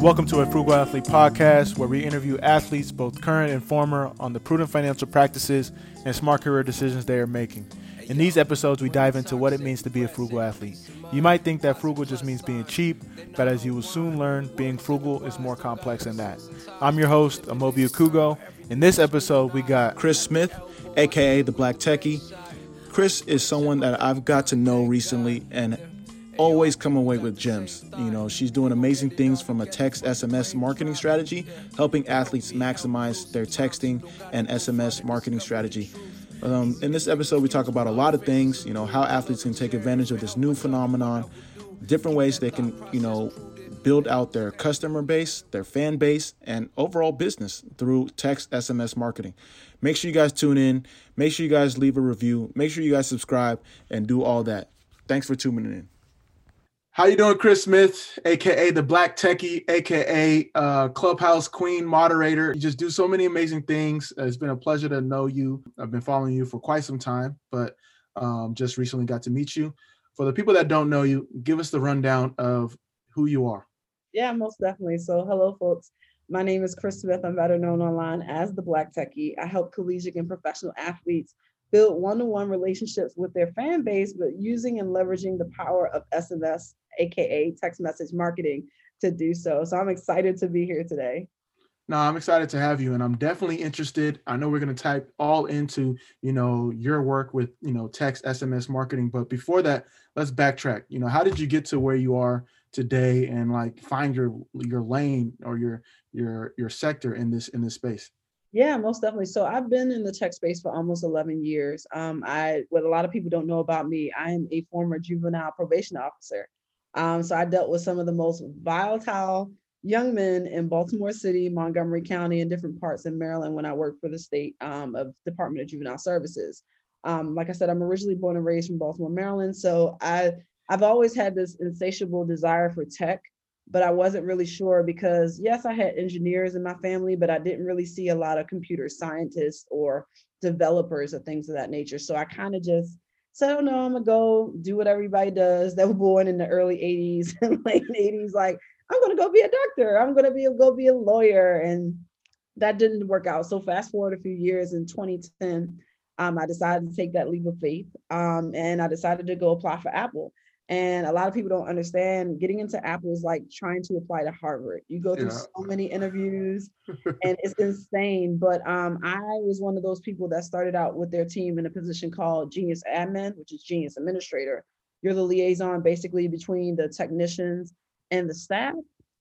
Welcome to a Frugal Athlete podcast where we interview athletes, both current and former, on the prudent financial practices and smart career decisions they are making. In these episodes, we dive into what it means to be a frugal athlete. You might think that frugal just means being cheap, but as you will soon learn, being frugal is more complex than that. I'm your host, Amobi Okugo. In this episode, we got Kris Smith, aka the Black Techie. Kris is someone that I've got to know recently and always come away with gems. You know, she's doing amazing things from a text SMS marketing strategy, helping athletes maximize their texting and SMS marketing strategy. Um, in this episode, we talk about a lot of things, you know, how athletes can take advantage of this new phenomenon, different ways they can, you know, build out their customer base, their fan base, and overall business through text SMS marketing. Make sure you guys tune in. Make sure you guys leave a review. Make sure you guys subscribe and do all that. Thanks for tuning in. How you doing, Kris Smith, aka the Black Techie, aka uh, Clubhouse Queen moderator? You just do so many amazing things. Uh, it's been a pleasure to know you. I've been following you for quite some time, but um, just recently got to meet you. For the people that don't know you, give us the rundown of who you are. Yeah, most definitely. So, hello, folks. My name is Kris Smith. I'm better known online as the Black Techie. I help collegiate and professional athletes build one-to-one relationships with their fan base, but using and leveraging the power of SMS aka text message marketing, to do so. So I'm excited to be here today. No, I'm excited to have you, and I'm definitely interested. I know we're going to type all into you know your work with you know text SMS marketing, but before that, let's backtrack. You know, how did you get to where you are today, and like find your your lane or your your your sector in this in this space? Yeah, most definitely. So I've been in the tech space for almost 11 years. Um, I what a lot of people don't know about me, I am a former juvenile probation officer. Um, so I dealt with some of the most volatile young men in Baltimore City, Montgomery County, and different parts in Maryland when I worked for the state um, of Department of Juvenile Services. Um, like I said, I'm originally born and raised from Baltimore, Maryland. So I I've always had this insatiable desire for tech, but I wasn't really sure because yes, I had engineers in my family, but I didn't really see a lot of computer scientists or developers or things of that nature. So I kind of just so no, I'm gonna go do what everybody does that were born in the early 80s and late 80s. Like, I'm gonna go be a doctor, I'm gonna be go be a lawyer. And that didn't work out. So fast forward a few years in 2010, um, I decided to take that leap of faith. Um, and I decided to go apply for Apple. And a lot of people don't understand getting into Apple is like trying to apply to Harvard. You go through yeah. so many interviews and it's insane. But um, I was one of those people that started out with their team in a position called Genius Admin, which is Genius Administrator. You're the liaison basically between the technicians and the staff.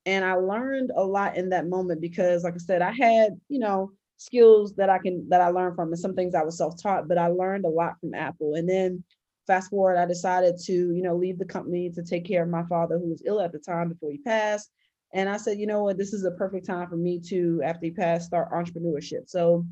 And I learned a lot in that moment because, like I said, I had, you know, skills that I can that I learned from and some things I was self-taught, but I learned a lot from Apple. And then fast forward, I decided to, you know, leave the company to take care of my father who was ill at the time before he passed. And I said, you know what, this is a perfect time for me to, after he passed, start entrepreneurship. So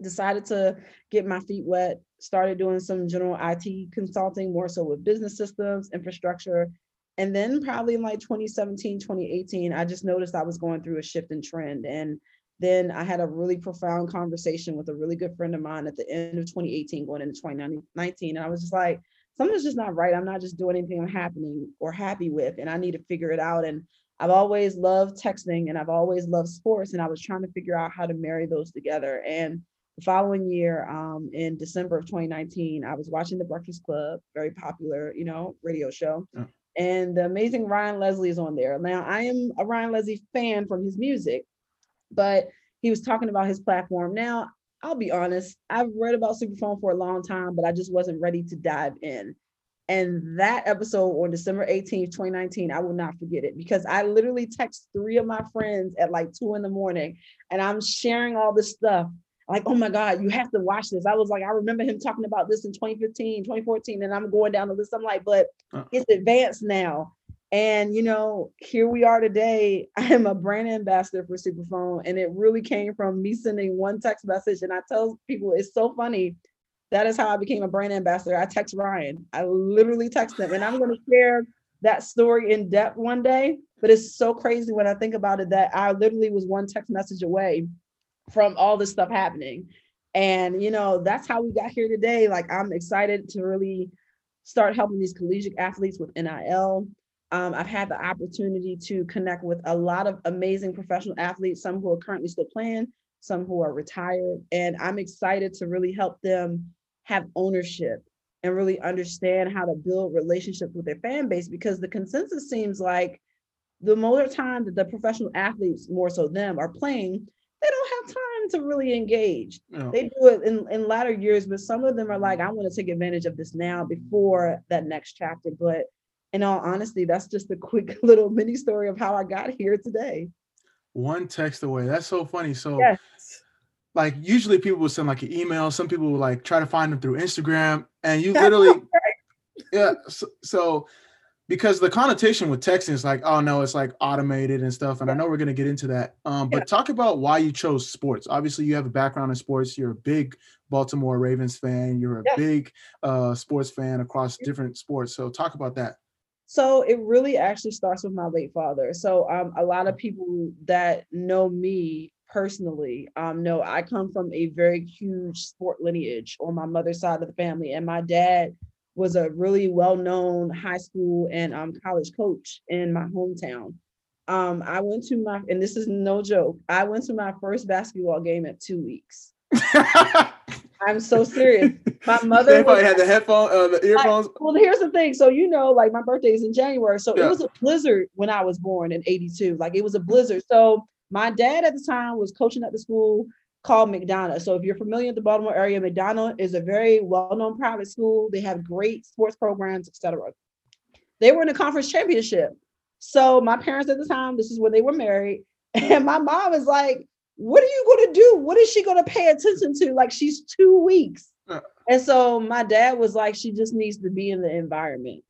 decided to get my feet wet, started doing some general IT consulting, more so with business systems, infrastructure. And then probably in like 2017, 2018, I just noticed I was going through a shift in trend. And then I had a really profound conversation with a really good friend of mine at the end of 2018, going into 2019. And I was just like, something's just not right. I'm not just doing anything I'm happening or happy with, and I need to figure it out. And I've always loved texting and I've always loved sports, and I was trying to figure out how to marry those together. And the following year, um, in December of 2019, I was watching The Breakfast Club, very popular, you know, radio show. Yeah. And the amazing Ryan Leslie is on there. Now, I am a Ryan Leslie fan from his music, but he was talking about his platform. Now, I'll be honest, I've read about Superphone for a long time, but I just wasn't ready to dive in. And that episode on December 18th, 2019, I will not forget it because I literally text three of my friends at like two in the morning and I'm sharing all this stuff. Like, oh my God, you have to watch this. I was like, I remember him talking about this in 2015, 2014, and I'm going down the list. I'm like, but uh. it's advanced now. And you know, here we are today. I am a brand ambassador for Superphone, and it really came from me sending one text message. And I tell people it's so funny. That is how I became a brand ambassador. I text Ryan. I literally text him, and I'm going to share that story in depth one day. But it's so crazy when I think about it that I literally was one text message away from all this stuff happening. And you know, that's how we got here today. Like I'm excited to really start helping these collegiate athletes with NIL Um, I've had the opportunity to connect with a lot of amazing professional athletes, some who are currently still playing, some who are retired. And I'm excited to really help them have ownership and really understand how to build relationships with their fan base because the consensus seems like the more time that the professional athletes, more so them, are playing, they don't have time to really engage. They do it in, in latter years, but some of them are like, I want to take advantage of this now before that next chapter. But in all honesty, that's just a quick little mini story of how I got here today. One text away. That's so funny. So yes. like usually people will send like an email. Some people will like try to find them through Instagram. And you literally yeah. So, so because the connotation with texting is like, oh no, it's like automated and stuff. And I know we're gonna get into that. Um, but yeah. talk about why you chose sports. Obviously, you have a background in sports. You're a big Baltimore Ravens fan. You're a yeah. big uh, sports fan across different sports. So talk about that. So it really actually starts with my late father. So um, a lot of people that know me personally um, know I come from a very huge sport lineage on my mother's side of the family, and my dad was a really well-known high school and um, college coach in my hometown. Um, I went to my, and this is no joke, I went to my first basketball game at two weeks. I'm so serious. My mother Everybody had the headphone, uh, the earphones. Like, well, here's the thing. So you know, like my birthday is in January, so yeah. it was a blizzard when I was born in '82. Like it was a blizzard. So my dad at the time was coaching at the school called McDonogh. So if you're familiar with the Baltimore area, McDonogh is a very well-known private school. They have great sports programs, etc. They were in a conference championship. So my parents at the time, this is when they were married, and my mom is like, "What are you going to do? What is she going to pay attention to? Like she's two weeks." Uh, and so my dad was like, "She just needs to be in the environment."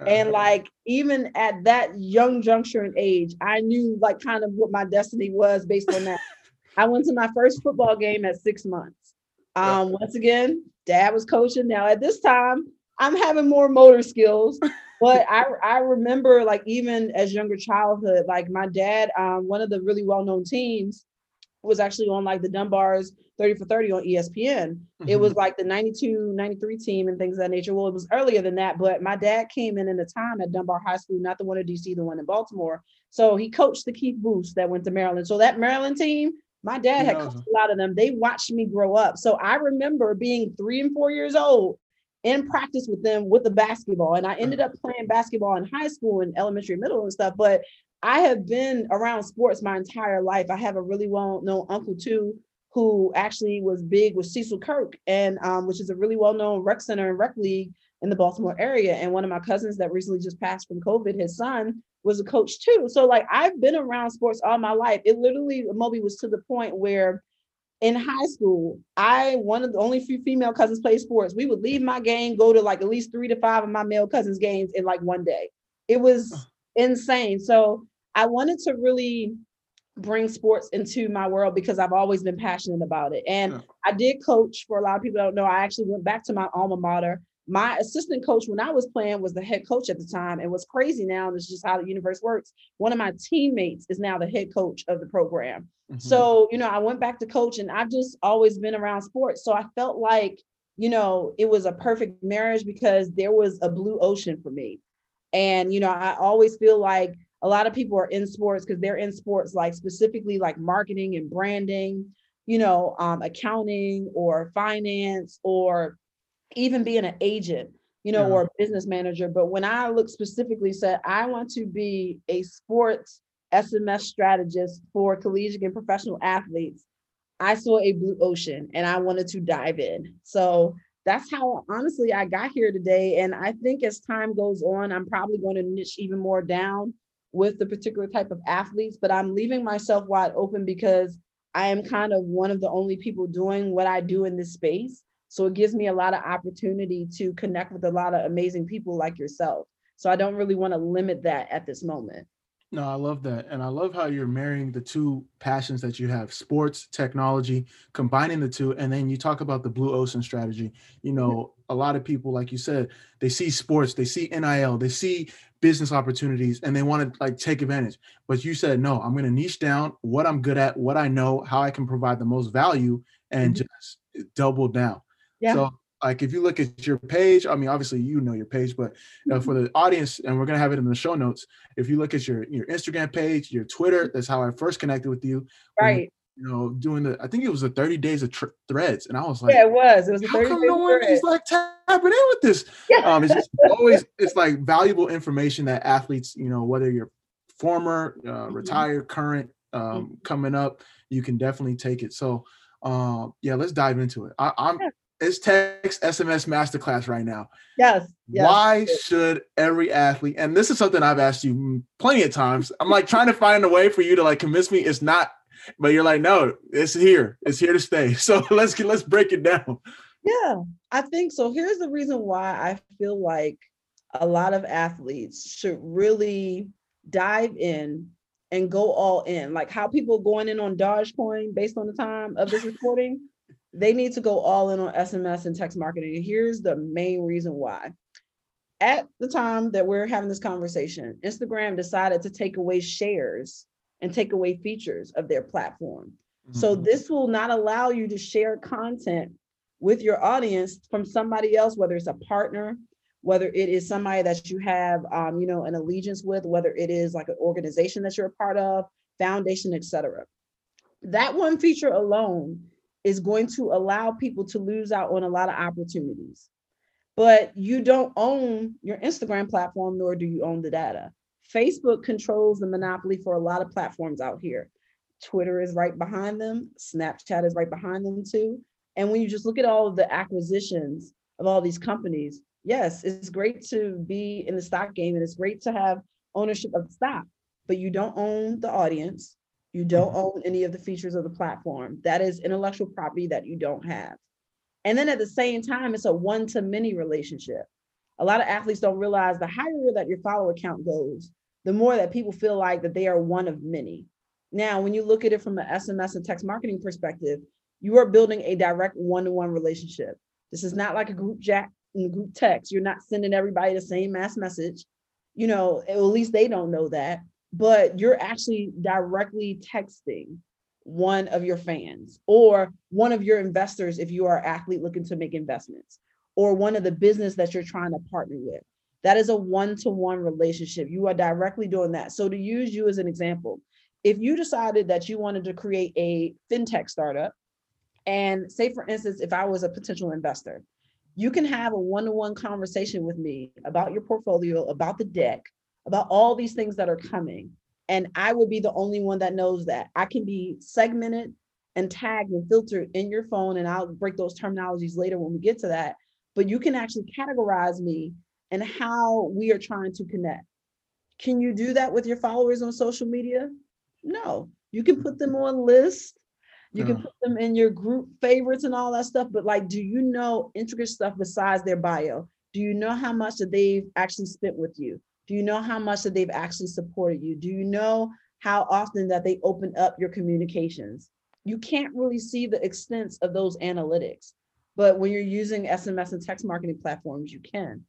Uh, and like even at that young juncture in age, I knew like kind of what my destiny was based on that. I went to my first football game at six months. Um, once again, dad was coaching. Now at this time, I'm having more motor skills, but I I remember like even as younger childhood, like my dad, um, one of the really well known teams was actually on like the Dunbars 30 for 30 on ESPN. Mm-hmm. It was like the 92, 93 team and things of that nature. Well, it was earlier than that, but my dad came in in the time at Dunbar High School, not the one in DC, the one in Baltimore. So he coached the Keith Booths that went to Maryland. So that Maryland team my dad had coached a lot of them. They watched me grow up. So I remember being three and four years old in practice with them with the basketball. And I ended up playing basketball in high school and elementary, middle, and stuff. But I have been around sports my entire life. I have a really well-known uncle too, who actually was big with Cecil Kirk, and um, which is a really well-known rec center and rec league in the Baltimore area. And one of my cousins that recently just passed from COVID, his son was a coach too. So like I've been around sports all my life. It literally Moby was to the point where in high school, I one of the only few female cousins play sports. We would leave my game, go to like at least three to five of my male cousins' games in like one day. It was insane. So I wanted to really bring sports into my world because I've always been passionate about it. And yeah. I did coach for a lot of people don't know. I actually went back to my alma mater my assistant coach when I was playing was the head coach at the time. And what's crazy now, and this is just how the universe works. One of my teammates is now the head coach of the program. Mm-hmm. So, you know, I went back to coach and I've just always been around sports. So I felt like, you know, it was a perfect marriage because there was a blue ocean for me. And, you know, I always feel like a lot of people are in sports because they're in sports like specifically like marketing and branding, you know, um, accounting or finance or even being an agent, you know, yeah. or a business manager. But when I look specifically, said I want to be a sports SMS strategist for collegiate and professional athletes, I saw a blue ocean and I wanted to dive in. So that's how honestly I got here today. And I think as time goes on, I'm probably going to niche even more down with the particular type of athletes, but I'm leaving myself wide open because I am kind of one of the only people doing what I do in this space. So it gives me a lot of opportunity to connect with a lot of amazing people like yourself. So I don't really want to limit that at this moment. No, I love that. And I love how you're marrying the two passions that you have sports, technology, combining the two. And then you talk about the blue ocean strategy. You know, a lot of people, like you said, they see sports, they see NIL, they see business opportunities, and they want to like take advantage. But you said, no, I'm going to niche down what I'm good at, what I know, how I can provide the most value, and mm-hmm. just double down. Yeah. So like if you look at your page, I mean, obviously you know your page, but uh, for the audience, and we're gonna have it in the show notes. If you look at your your Instagram page, your Twitter, that's how I first connected with you. Right. You know, doing the I think it was the 30 days of tr- threads, and I was like, yeah, it was. It was how 30 come no one is like tapping in with this? Yeah. Um, it's just always it's like valuable information that athletes, you know, whether you're former, uh, Mm-hmm. retired, current, um, coming up, you can definitely take it. So, um, yeah, let's dive into it. I, I'm Yeah. It's text SMS masterclass right now. Yes. yes. Why should every athlete? And this is something I've asked you plenty of times. I'm like trying to find a way for you to like convince me it's not, but you're like, no, it's here. It's here to stay. So let's get let's break it down. Yeah, I think so. Here's the reason why I feel like a lot of athletes should really dive in and go all in. Like how people going in on Dogecoin based on the time of this recording, they need to go all in on SMS and text marketing. And here's the main reason why. At the time that we're having this conversation, Instagram decided to take away shares and take away features of their platform. So Mhm. this will not allow you to share content with your audience from somebody else, whether it's a partner, whether it is somebody that you have, um, you know, an allegiance with, whether it is like an organization that you're a part of, foundation, etc. That one feature alone is going to allow people to lose out on a lot of opportunities. But you don't own your Instagram platform, nor do you own the data. Facebook controls the monopoly for a lot of platforms out here. Twitter is right behind them. Snapchat is right behind them too. And when you just look at all of the acquisitions of all these companies, yes, it's great to be in the stock game and it's great to have ownership of stock, but you don't own the audience. You don't own any of the features of the platform. That is intellectual property that you don't have. And then at the same time, it's a one to many relationship. A lot of athletes don't realize the higher that your follower count goes, the more that people feel like that they are one of many. Now, when you look at it from an SMS and text marketing perspective, you are building a direct one-to-one relationship. This is not like a group chat and group text. You're not sending everybody the same mass message. You know, at least they don't know that, but you're actually directly texting one of your fans or one of your investors if you are athlete looking to make investments or one of the business that you're trying to partner with. That is a one-to-one relationship. You are directly doing that. So to use you as an example, if you decided that you wanted to create a fintech startup, and say for instance, if I was a potential investor, you can have a one-to-one conversation with me about your portfolio, about the deck, about all these things that are coming. And I would be the only one that knows that. I can be segmented and tagged and filtered in your phone, and I'll break those terminologies later when we get to that. But you can actually categorize me and how we are trying to connect. Can you do that with your followers on social media? No. You can put them on lists. You can mm. put them in your group favorites and all that stuff. But like, do you know intricate stuff besides their bio? Do you know how much that they've actually spent with you? Do you know how much that they've actually supported you? Do you know how often that they open up your communications? You can't really see the extent of those analytics. But when you're using SMS and text marketing platforms, you can.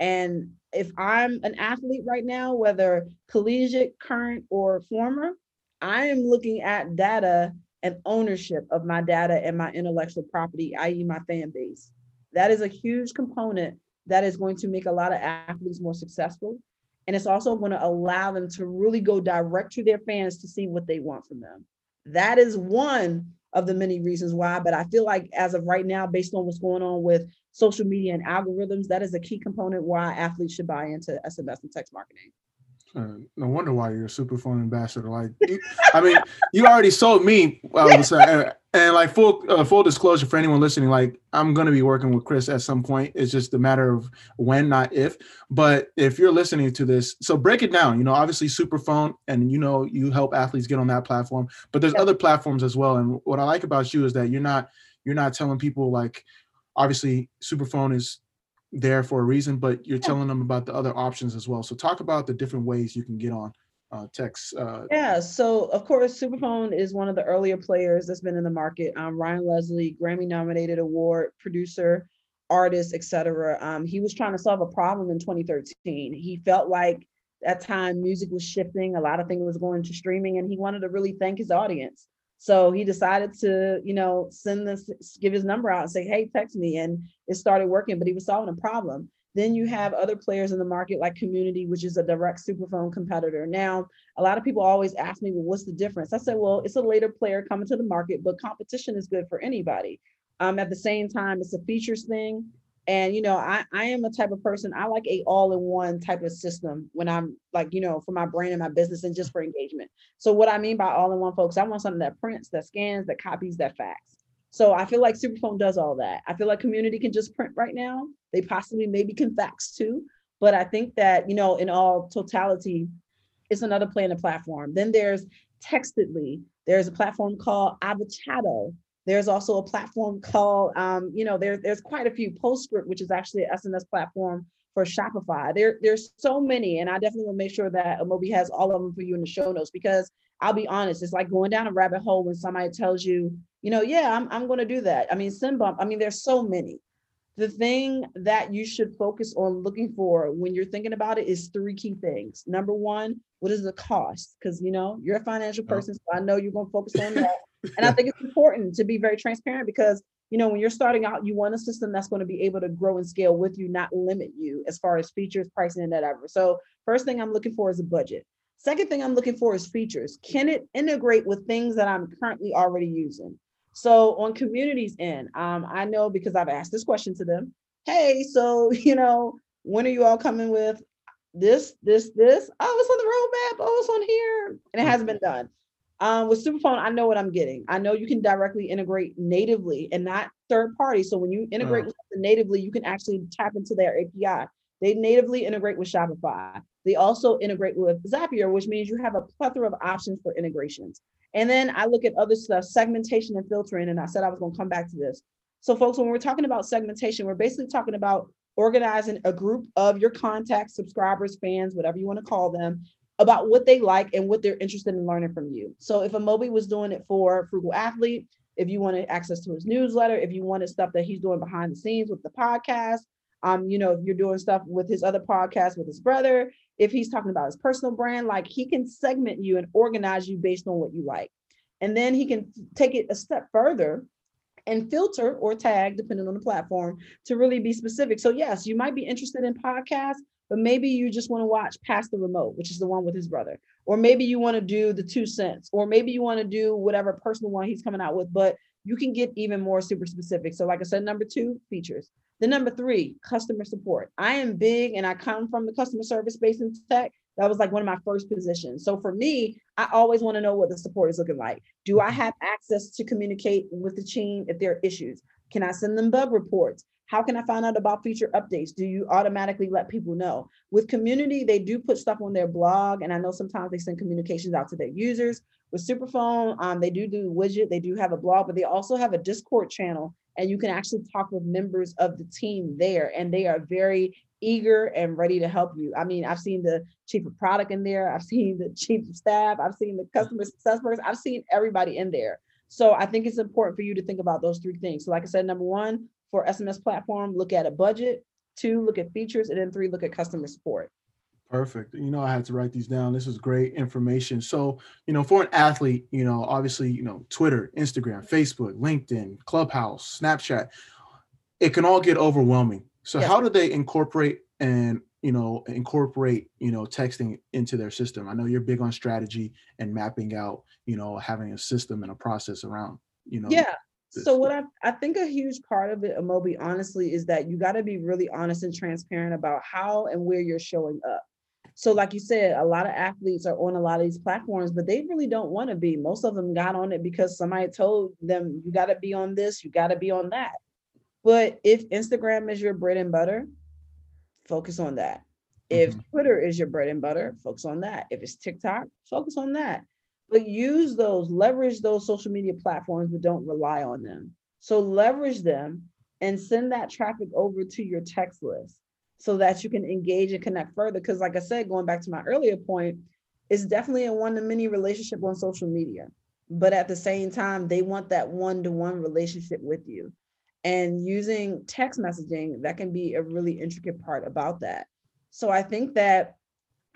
And if I'm an athlete right now, whether collegiate, current, or former, I am looking at data and ownership of my data and my intellectual property, i.e., my fan base. That is a huge component that is going to make a lot of athletes more successful. And it's also going to allow them to really go direct to their fans to see what they want from them. That is one of the many reasons why. But I feel like as of right now, based on what's going on with social media and algorithms, that is a key component why athletes should buy into SMS and text marketing. Uh, no wonder why you're a Superphone ambassador. Like, you- I mean, you already sold me. I would say, and, and like full uh, full disclosure for anyone listening, like I'm gonna be working with Kris at some point. It's just a matter of when, not if. But if you're listening to this, so break it down. You know, obviously Superphone, and you know you help athletes get on that platform. But there's Yeah. other platforms as well. And what I like about you is that you're not you're not telling people like, obviously Superphone is there for a reason, but you're telling them about the other options as well. So talk about the different ways you can get on uh, text. Uh, Yeah, so of course, Superphone is one of the earlier players that's been in the market. Um, Ryan Leslie, Grammy nominated award, producer, artist, etc. Um, he was trying to solve a problem in 2013. He felt like at that time music was shifting, a lot of things was going to streaming, and he wanted to really thank his audience. So he decided to, you know, send this, give his number out and say, hey, text me. And it started working, but he was solving a problem. Then you have other players in the market like Community, which is a direct superphone competitor. Now, a lot of people always ask me, well, what's the difference? I said, well, it's a later player coming to the market, but competition is good for anybody. Um, at the same time, it's a features thing. And you know, I, I am a type of person, I like a all-in-one type of system when I'm like, you know, for my brand and my business and just for engagement. So what I mean by all-in-one folks, I want something that prints, that scans, that copies, that fax. So I feel like Superphone does all that. I feel like community can just print right now. They possibly maybe can fax too. But I think that, you know, in all totality, it's another play the platform. Then there's Textedly. There's a platform called Avocado. There's also a platform called, um, you know, there, there's quite a few Postscript, which is actually an SMS platform for Shopify. There, there's so many, and I definitely will make sure that Amobi has all of them for you in the show notes because I'll be honest, it's like going down a rabbit hole when somebody tells you, you know, yeah, I'm, I'm going to do that. I mean, SendBump, I mean, there's so many. The thing that you should focus on looking for when you're thinking about it is three key things. Number one, what is the cost? Because, you know, you're a financial person, so I know you're going to focus on that. And I think it's important to be very transparent because you know, when you're starting out, you want a system that's going to be able to grow and scale with you, not limit you as far as features, pricing, and whatever. So first thing I'm looking for is a budget. Second thing I'm looking for is features. Can it integrate with things that I'm currently already using? So on communities end, um, I know because I've asked this question to them. Hey, so you know, when are you all coming with this, this, this? Oh, it's on the roadmap. Oh, it's on here, and it hasn't been done. Um, with Superphone, I know what I'm getting. I know you can directly integrate natively and not third party. So when you integrate uh. natively, you can actually tap into their API. They natively integrate with Shopify. They also integrate with Zapier, which means you have a plethora of options for integrations. And then I look at other stuff, segmentation and filtering. And I said I was going to come back to this. So, folks, when we're talking about segmentation, we're basically talking about organizing a group of your contacts, subscribers, fans, whatever you want to call them, about what they like and what they're interested in learning from you. So, if Amobi was doing it for Frugal Athlete, if you wanted access to his newsletter, if you wanted stuff that he's doing behind the scenes with the podcast, um, you know, if you're doing stuff with his other podcast with his brother, if he's talking about his personal brand, like he can segment you and organize you based on what you like. And then he can take it a step further and filter or tag, depending on the platform, to really be specific. So, yes, you might be interested in podcasts, but maybe you just want to watch Past the Remote, which is the one with his brother. Or maybe you want to do the two cents, or maybe you want to do whatever personal one he's coming out with, but you can get even more super specific. So, like I said, number two, features. The number three, customer support. I am big and I come from the customer service space in tech. That was like one of my first positions. So for me, I always want to know what the support is looking like. Do I mm-hmm. have access to communicate with the team if there are issues? Can I send them bug reports? How can I find out about feature updates? Do you automatically let people know? With community, they do put stuff on their blog, and I know sometimes they send communications out to their users. With Superphone, um, they do do widget, they do have a blog, but they also have a Discord channel and you can actually talk with members of the team there and they are very eager and ready to help you i mean i've seen the chief of product in there i've seen the chief of staff i've seen the customer success person i've seen everybody in there so i think it's important for you to think about those three things so like i said number one for sms platform look at a budget two look at features and then three look at customer support Perfect. You know, I had to write these down. This is great information. So, you know, for an athlete, you know, obviously, you know, Twitter, Instagram, Facebook, LinkedIn, Clubhouse, Snapchat, it can all get overwhelming. So, yes. how do they incorporate and, you know, incorporate, you know, texting into their system? I know you're big on strategy and mapping out, you know, having a system and a process around, you know. Yeah. So what I, I think a huge part of it, Amobi, honestly, is that you got to be really honest and transparent about how and where you're showing up. So, like you said, a lot of athletes are on a lot of these platforms, but they really don't want to be. Most of them got on it because somebody told them, you got to be on this, you got to be on that. But if Instagram is your bread and butter, focus on that. If mm-hmm. Twitter is your bread and butter, focus on that. If it's TikTok, focus on that. But use those, leverage those social media platforms, but don't rely on them. So leverage them and send that traffic over to your text list so that you can engage and connect further. Because, like I said, going back to my earlier point, it's definitely a one to many relationship on social media. But at the same time, they want that one to one relationship with you. And using text messaging, that can be a really intricate part about that. So I think that,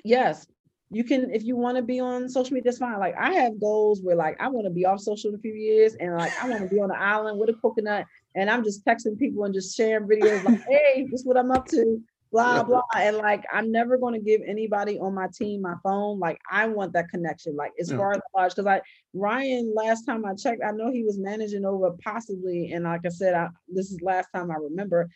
yes, you can if you want to be on social media that's fine. Like i have goals where like i want to be off social in a few years and like i want to be on an island with a coconut and i'm just texting people and just sharing videos like hey this is what i'm up to blah blah. And like i'm never going to give anybody on my team my phone. Like i want that connection like as far as large. Because i ryan last time i checked i know he was managing over possibly and like i said I, this is last time i remember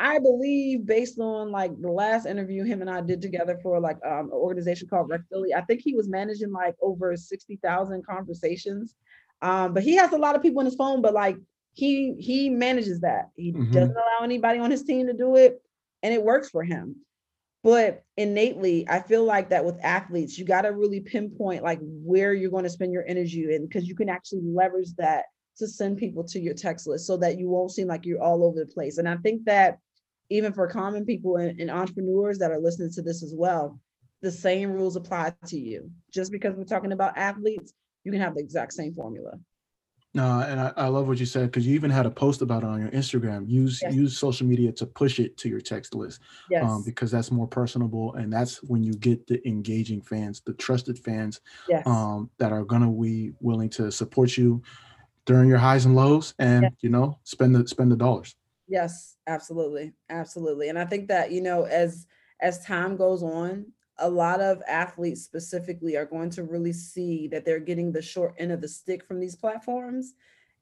I believe based on like the last interview him and I did together for like um, an organization called Rec Philly, I think he was managing like over 60,000 conversations. Um, but he has a lot of people on his phone, but like he he manages that. He mm-hmm. doesn't allow anybody on his team to do it and it works for him. But innately, I feel like that with athletes, you got to really pinpoint like where you're going to spend your energy in because you can actually leverage that to send people to your text list so that you won't seem like you're all over the place. And I think that even for common people and, and entrepreneurs that are listening to this as well, the same rules apply to you. Just because we're talking about athletes, you can have the exact same formula. No, and I, I love what you said because you even had a post about it on your Instagram. Use yes. use social media to push it to your text list, yes. um, because that's more personable, and that's when you get the engaging fans, the trusted fans, yes. um, that are gonna be willing to support you during your highs and lows, and you know spend the spend the dollars. Yes, absolutely. Absolutely. And I think that, you know, as as time goes on, a lot of athletes specifically are going to really see that they're getting the short end of the stick from these platforms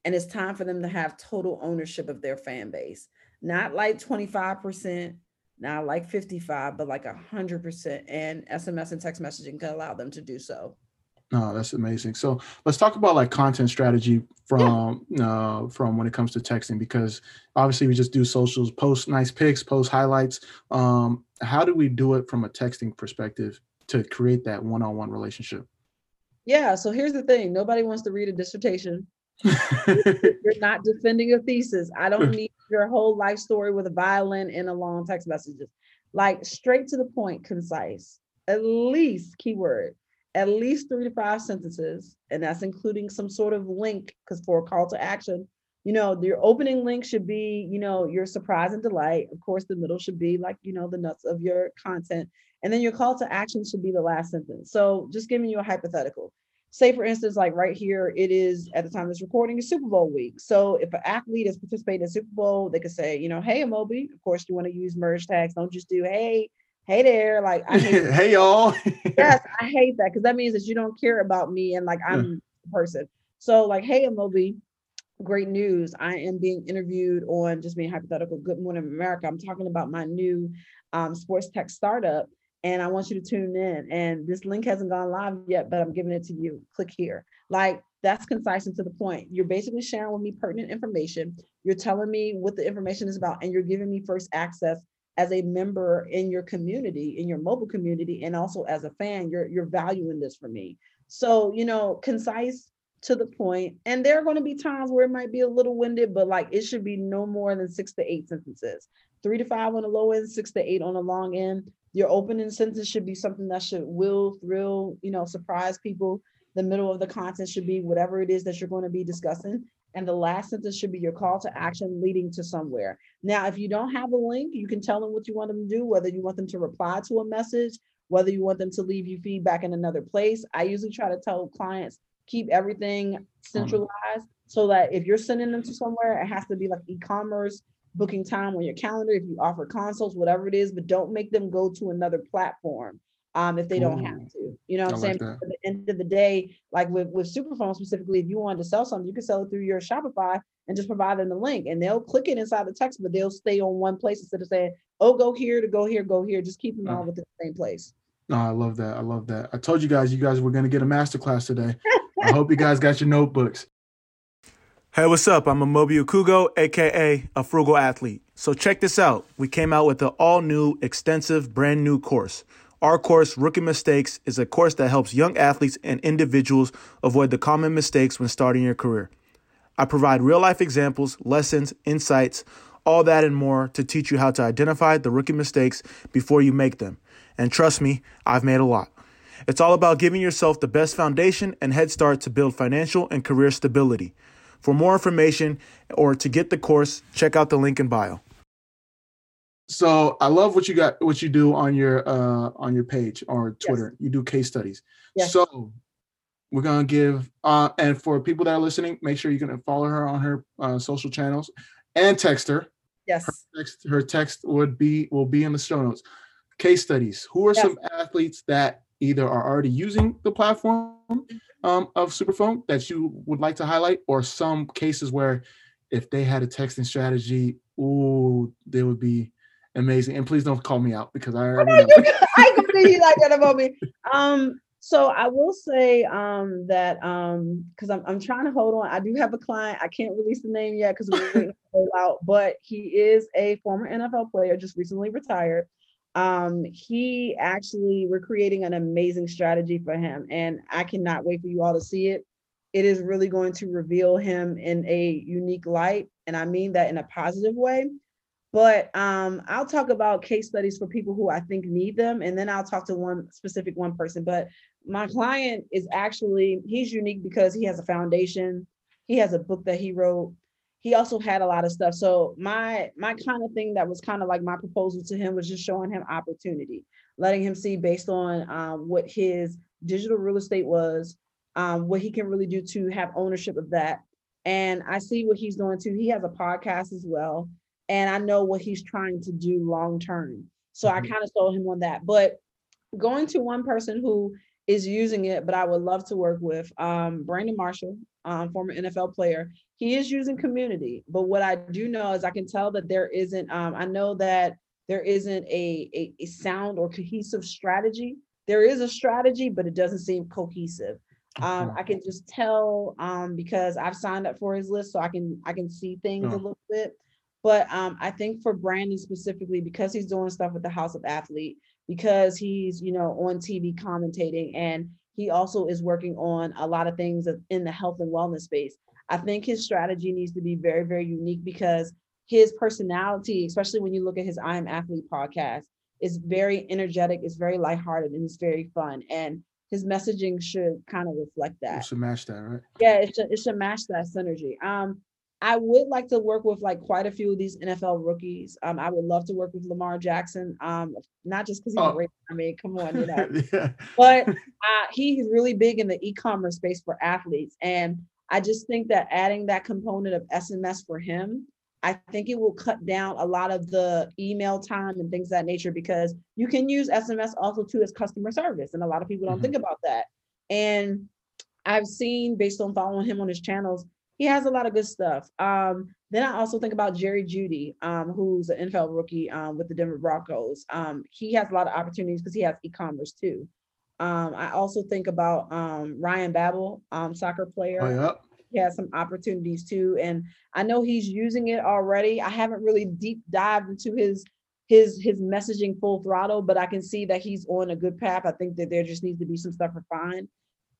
and it's time for them to have total ownership of their fan base. Not like 25%, not like 55, but like 100% and SMS and text messaging can allow them to do so. Oh, that's amazing. So let's talk about like content strategy from yeah. uh, from when it comes to texting because obviously we just do socials, post nice pics, post highlights. Um, how do we do it from a texting perspective to create that one-on-one relationship? Yeah. So here's the thing: nobody wants to read a dissertation. You're not defending a thesis. I don't need your whole life story with a violin and a long text messages. Like straight to the point, concise. At least keyword at least three to five sentences, and that's including some sort of link, because for a call to action, you know, your opening link should be, you know, your surprise and delight. Of course, the middle should be like, you know, the nuts of your content. And then your call to action should be the last sentence. So just giving you a hypothetical. Say, for instance, like right here, it is at the time of this recording is Super Bowl week. So if an athlete is participating in Super Bowl, they could say, you know, hey, Amobi, of course, you want to use merge tags. Don't just do, hey, hey there like I hate hey y'all. Yes i hate that because that means that you don't care about me and like i'm the person. So like hey Amobi, great news. I am being interviewed on just being hypothetical good morning america. I'm talking about my new um, sports tech startup and i want you to tune in. And this link hasn't gone live yet but i'm giving it to you. Click here. Like that's concise and to the point. You're basically sharing with me pertinent information. You're telling me what the information is about and you're giving me first access as a member in your community, in your mobile community, and also as a fan, you're you're valuing this for me. So, you know, concise to the point. And there are going to be times where it might be a little winded, but like it should be no more than six to eight sentences. Three to five on the low end, six to eight on the long end. Your opening sentence should be something that should will, thrill, you know, surprise people. The middle of the content should be whatever it is that you're going to be discussing and the last sentence should be your call to action leading to somewhere. Now, if you don't have a link, you can tell them what you want them to do, whether you want them to reply to a message, whether you want them to leave you feedback in another place. I usually try to tell clients keep everything centralized so that if you're sending them to somewhere, it has to be like e-commerce booking time on your calendar if you offer consults whatever it is but don't make them go to another platform um, if they don't have to. You know what I'm saying? Like At the end of the day, like with, with Superphone specifically, if you wanted to sell something, you could sell it through your Shopify and just provide them the link and they'll click it inside the text, but they'll stay on one place instead of saying, oh, go here to go here, go here. Just keep them all within the same place. No, I love that. I love that. I told you guys, you guys were going to get a masterclass today. I hope you guys got your notebooks. Hey, what's up? I'm Amobi Okugo, aka a frugal athlete. So check this out. We came out with an all new, extensive, brand new course. Our course, Rookie Mistakes, is a course that helps young athletes and individuals avoid the common mistakes when starting your career. I provide real life examples, lessons, insights, all that and more to teach you how to identify the rookie mistakes before you make them. And trust me, I've made a lot. It's all about giving yourself the best foundation and head start to build financial and career stability. For more information or to get the course, check out the link in bio. So I love what you got, what you do on your uh on your page or Twitter. Yes. You do case studies. Yes. So we're gonna give uh and for people that are listening, make sure you're gonna follow her on her uh, social channels and text her. Yes. Her text, her text would be will be in the show notes. Case studies. Who are yes. some athletes that either are already using the platform um, of Superphone that you would like to highlight, or some cases where if they had a texting strategy, ooh, they would be amazing. And please don't call me out because I already know. I can see you like that about me. Um, so I will say um, that um, because I'm I'm trying to hold on. I do have a client. I can't release the name yet because we're waiting out, but he is a former NFL player, just recently retired. Um, he actually we're creating an amazing strategy for him, and I cannot wait for you all to see it. It is really going to reveal him in a unique light, and I mean that in a positive way but um, I'll talk about case studies for people who I think need them, and then I'll talk to one specific one person. But my client is actually he's unique because he has a foundation, he has a book that he wrote. He also had a lot of stuff. So my my kind of thing that was kind of like my proposal to him was just showing him opportunity, letting him see based on um, what his digital real estate was, um, what he can really do to have ownership of that. And I see what he's doing too. He has a podcast as well and I know what he's trying to do long term. So mm-hmm. I kind of sold him on that. But going to one person who is using it, but I would love to work with um, Brandon Marshall, um, former NFL player. He is using community, but what I do know is I can tell that there isn't. Um, I know that there isn't a, a, a sound or cohesive strategy. There is a strategy, but it doesn't seem cohesive. Um, I can just tell um, because I've signed up for his list, so I can I can see things oh. a little bit. But um, I think for Brandon specifically, because he's doing stuff with the House of Athlete, because he's, you know, on TV commentating, and he also is working on a lot of things in the health and wellness space. I think his strategy needs to be very, very unique because his personality, especially when you look at his I Am Athlete podcast, is very energetic, it's very lighthearted, and it's very fun. And his messaging should kind of reflect that. It should match that, right? Yeah, it should, it should match that synergy. Um, I would like to work with like quite a few of these NFL rookies. Um, I would love to work with Lamar Jackson. Um, not just because he's oh. great. I mean, come on, you know. yeah. But uh, he's really big in the e-commerce space for athletes, and I just think that adding that component of SMS for him, I think it will cut down a lot of the email time and things that nature because you can use SMS also too as customer service, and a lot of people don't mm-hmm. think about that. And I've seen based on following him on his channels he has a lot of good stuff. Um, then I also think about Jerry Jeudy, um, who's an NFL rookie um, with the Denver Broncos. Um, he has a lot of opportunities because he has e-commerce too. Um, I also think about um, Ryan Babel, soccer player. Oh, yeah. He has some opportunities too, and I know he's using it already. I haven't really deep dived into his his his messaging full throttle, but I can see that he's on a good path. I think that there just needs to be some stuff refined.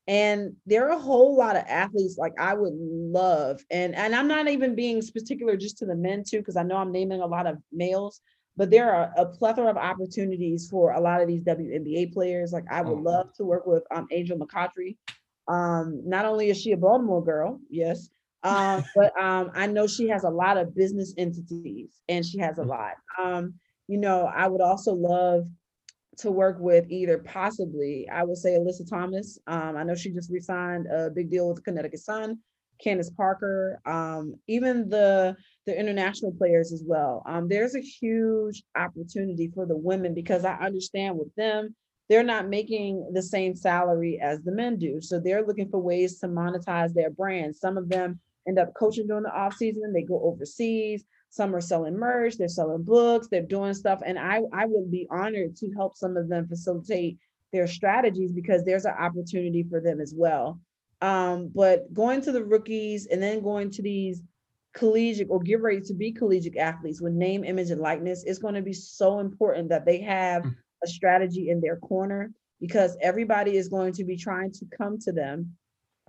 And there are a whole lot of athletes like I would love, and and I'm not even being particular just to the men too, because I know I'm naming a lot of males, but there are a plethora of opportunities for a lot of these WNBA players. Like I would oh. love to work with um, Angel McCoughtry. Um, not only is she a Baltimore girl, yes, um, but um, I know she has a lot of business entities, and she has a mm. lot. Um, you know, I would also love to work with either possibly, I would say Alyssa Thomas. Um, I know she just resigned a big deal with Connecticut Sun, Candace Parker, um, even the the international players as well. Um, there's a huge opportunity for the women because I understand with them, they're not making the same salary as the men do. So they're looking for ways to monetize their brand. Some of them end up coaching during the off season, they go overseas some are selling merch they're selling books they're doing stuff and i i would be honored to help some of them facilitate their strategies because there's an opportunity for them as well um, but going to the rookies and then going to these collegiate or get ready to be collegiate athletes with name image and likeness it's going to be so important that they have mm. a strategy in their corner because everybody is going to be trying to come to them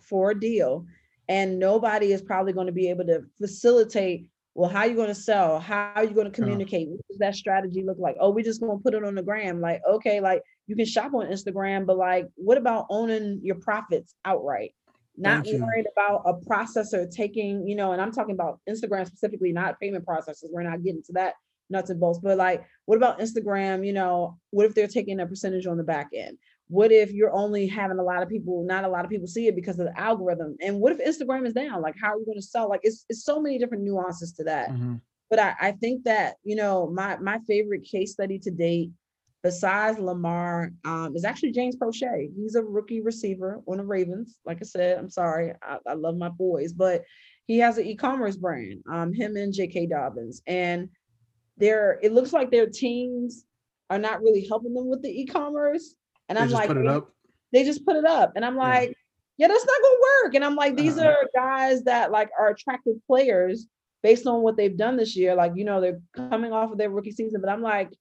for a deal and nobody is probably going to be able to facilitate well, how are you going to sell? How are you going to communicate? What does that strategy look like? Oh, we're just going to put it on the gram. Like, okay, like you can shop on Instagram, but like, what about owning your profits outright? Not worried about a processor taking, you know, and I'm talking about Instagram specifically, not payment processors. We're not getting to that nuts and bolts, but like, what about Instagram? You know, what if they're taking a percentage on the back end? What if you're only having a lot of people, not a lot of people see it because of the algorithm? And what if Instagram is down? Like, how are we going to sell? Like, it's, it's so many different nuances to that. Mm-hmm. But I, I think that, you know, my my favorite case study to date, besides Lamar, um, is actually James Proche. He's a rookie receiver on the Ravens. Like I said, I'm sorry, I, I love my boys, but he has an e-commerce brand, um, him and J.K. Dobbins. And they're it looks like their teams are not really helping them with the e-commerce and they I'm like, they, just put it up. And I'm like, yeah. yeah, that's not gonna work. And I'm like, these uh-huh. are guys that like are attractive players based on what they've done this year. Like, you know, they're coming off of their rookie season, but I'm like,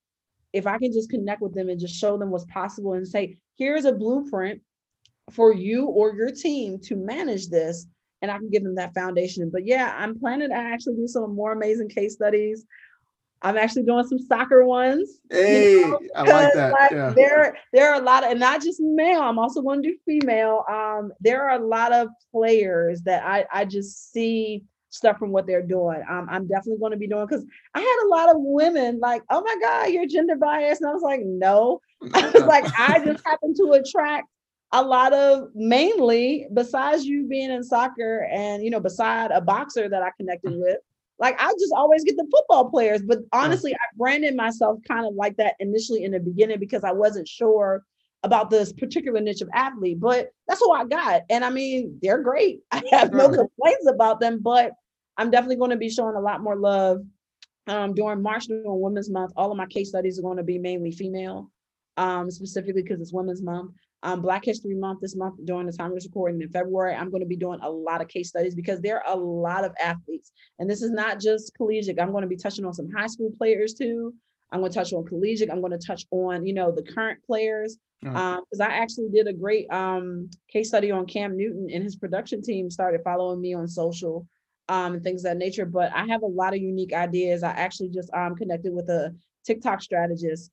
if I can just connect with them and just show them what's possible and say, here's a blueprint for you or your team to manage this, and I can give them that foundation. But yeah, I'm planning to actually do some more amazing case studies. I'm actually doing some soccer ones. Hey, you know, I like that. Like, yeah. There, there are a lot of, and not just male. I'm also going to do female. Um, there are a lot of players that I, I just see stuff from what they're doing. Um, I'm definitely going to be doing because I had a lot of women like, "Oh my God, you're gender biased," and I was like, "No," I was like, I just happen to attract a lot of mainly besides you being in soccer and you know beside a boxer that I connected with like I just always get the football players, but honestly, I branded myself kind of like that initially in the beginning because I wasn't sure about this particular niche of athlete, but that's who I got. And I mean, they're great. I have no complaints about them, but I'm definitely going to be showing a lot more love um, during March during Women's Month. All of my case studies are going to be mainly female, um, specifically because it's Women's Month um, Black History Month this month during the time of this recording in February, I'm going to be doing a lot of case studies because there are a lot of athletes. And this is not just collegiate. I'm going to be touching on some high school players too. I'm going to touch on collegiate. I'm going to touch on, you know, the current players. Because um, I actually did a great um, case study on Cam Newton and his production team started following me on social um, and things of that nature. But I have a lot of unique ideas. I actually just um, connected with a TikTok strategist.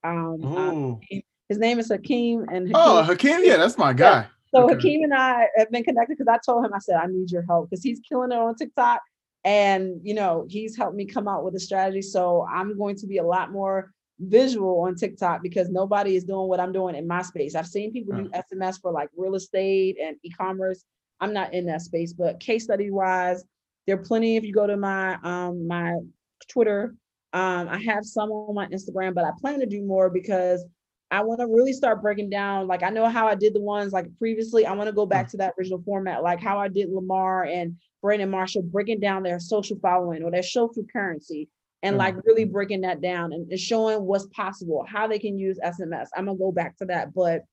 His name is Hakeem. And Hakeem, oh, Hakeem, yeah, that's my guy. Yeah. So okay. Hakeem and I have been connected because I told him, I said, I need your help because he's killing it on TikTok. And you know, he's helped me come out with a strategy. So I'm going to be a lot more visual on TikTok because nobody is doing what I'm doing in my space. I've seen people do SMS for like real estate and e-commerce. I'm not in that space, but case study wise, there are plenty. If you go to my um my Twitter, um, I have some on my Instagram, but I plan to do more because I want to really start breaking down. Like I know how I did the ones like previously. I want to go back to that original format, like how I did Lamar and Brandon Marshall, breaking down their social following or their social currency, and like really breaking that down and, and showing what's possible, how they can use SMS. I'm gonna go back to that, but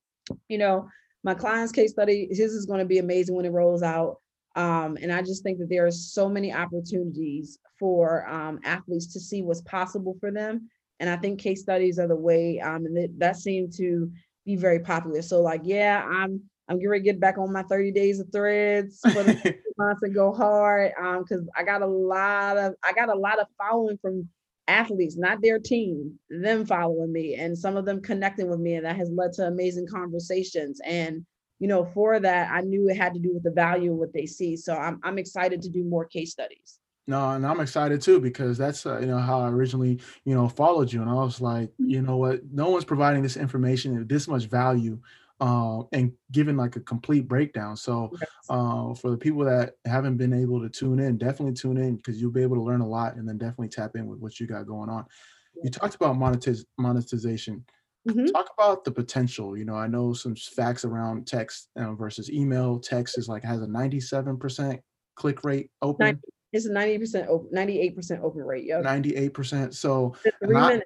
you know, my client's case study, his is going to be amazing when it rolls out. Um, and I just think that there are so many opportunities for um, athletes to see what's possible for them and I think case studies are the way, um, and it, that seemed to be very popular. So like, yeah, I'm I'm getting ready to get back on my 30 days of threads for the months and go hard. Um, because I got a lot of I got a lot of following from athletes, not their team, them following me and some of them connecting with me. And that has led to amazing conversations. And you know, for that, I knew it had to do with the value of what they see. So I'm I'm excited to do more case studies. No, and I'm excited too because that's uh, you know how I originally you know followed you, and I was like, mm-hmm. you know what, no one's providing this information this much value, uh, and giving like a complete breakdown. So, uh, for the people that haven't been able to tune in, definitely tune in because you'll be able to learn a lot, and then definitely tap in with what you got going on. You talked about monetiz- monetization. Mm-hmm. Talk about the potential. You know, I know some facts around text uh, versus email. Text is like has a 97% click rate open. It's a 90% 98% open rate. Yep. 98%. So three minutes,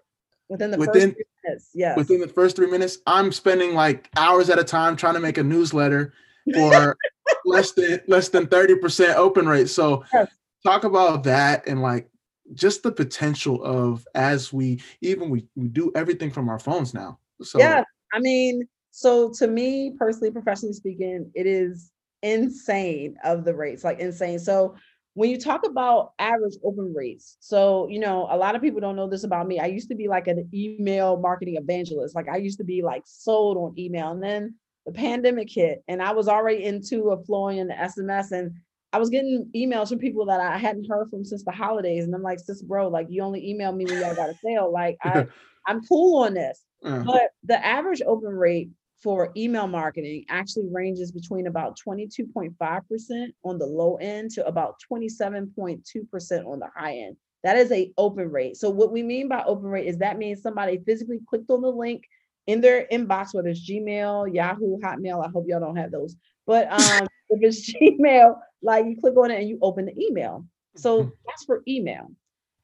within the within, first three minutes, yes. Within the first three minutes, I'm spending like hours at a time trying to make a newsletter for less than less than 30% open rate. So yes. talk about that and like just the potential of as we even we, we do everything from our phones now. So yeah, I mean, so to me personally, professionally speaking, it is insane of the rates, like insane. So when you talk about average open rates, so you know, a lot of people don't know this about me. I used to be like an email marketing evangelist. Like I used to be like sold on email, and then the pandemic hit, and I was already into a flowing in the SMS, and I was getting emails from people that I hadn't heard from since the holidays, and I'm like, sis, bro, like you only email me when y'all got a sale. Like I, I'm cool on this. Uh, But the average open rate for email marketing actually ranges between about 22.5% on the low end to about 27.2% on the high end. That is a open rate. So what we mean by open rate is that means somebody physically clicked on the link in their inbox, whether it's Gmail, Yahoo, Hotmail. I hope y'all don't have those. But um, if it's Gmail, like you click on it and you open the email. So that's for email.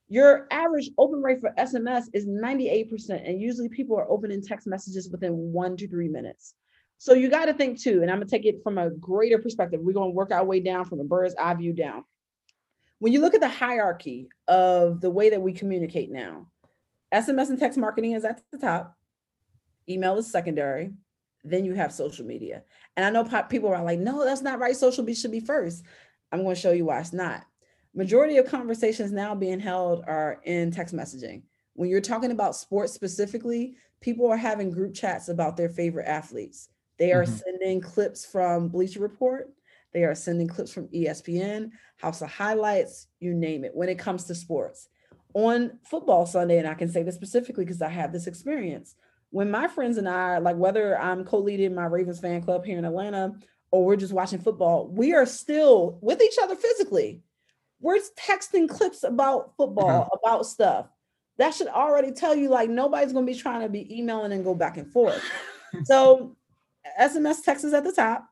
Your average open rate for SMS is 98%, and usually people are opening text messages within one to three minutes. So you got to think too, and I'm gonna take it from a greater perspective. We're gonna work our way down from a bird's eye view down. When you look at the hierarchy of the way that we communicate now, SMS and text marketing is at the top, email is secondary, then you have social media. And I know people are like, no, that's not right. Social be- should be first. I'm going to show you why it's not. Majority of conversations now being held are in text messaging. When you're talking about sports specifically, people are having group chats about their favorite athletes. They are Mhm. sending clips from Bleacher Report. They are sending clips from ESPN, House of Highlights, you name it, when it comes to sports. On football Sunday, and I can say this specifically because I have this experience. When my friends and I, like whether I'm co-leading my Ravens fan club here in Atlanta or we're just watching football, we are still with each other physically. We're texting clips about football, mm-hmm. about stuff. That should already tell you like nobody's gonna be trying to be emailing and go back and forth. so SMS text is at the top,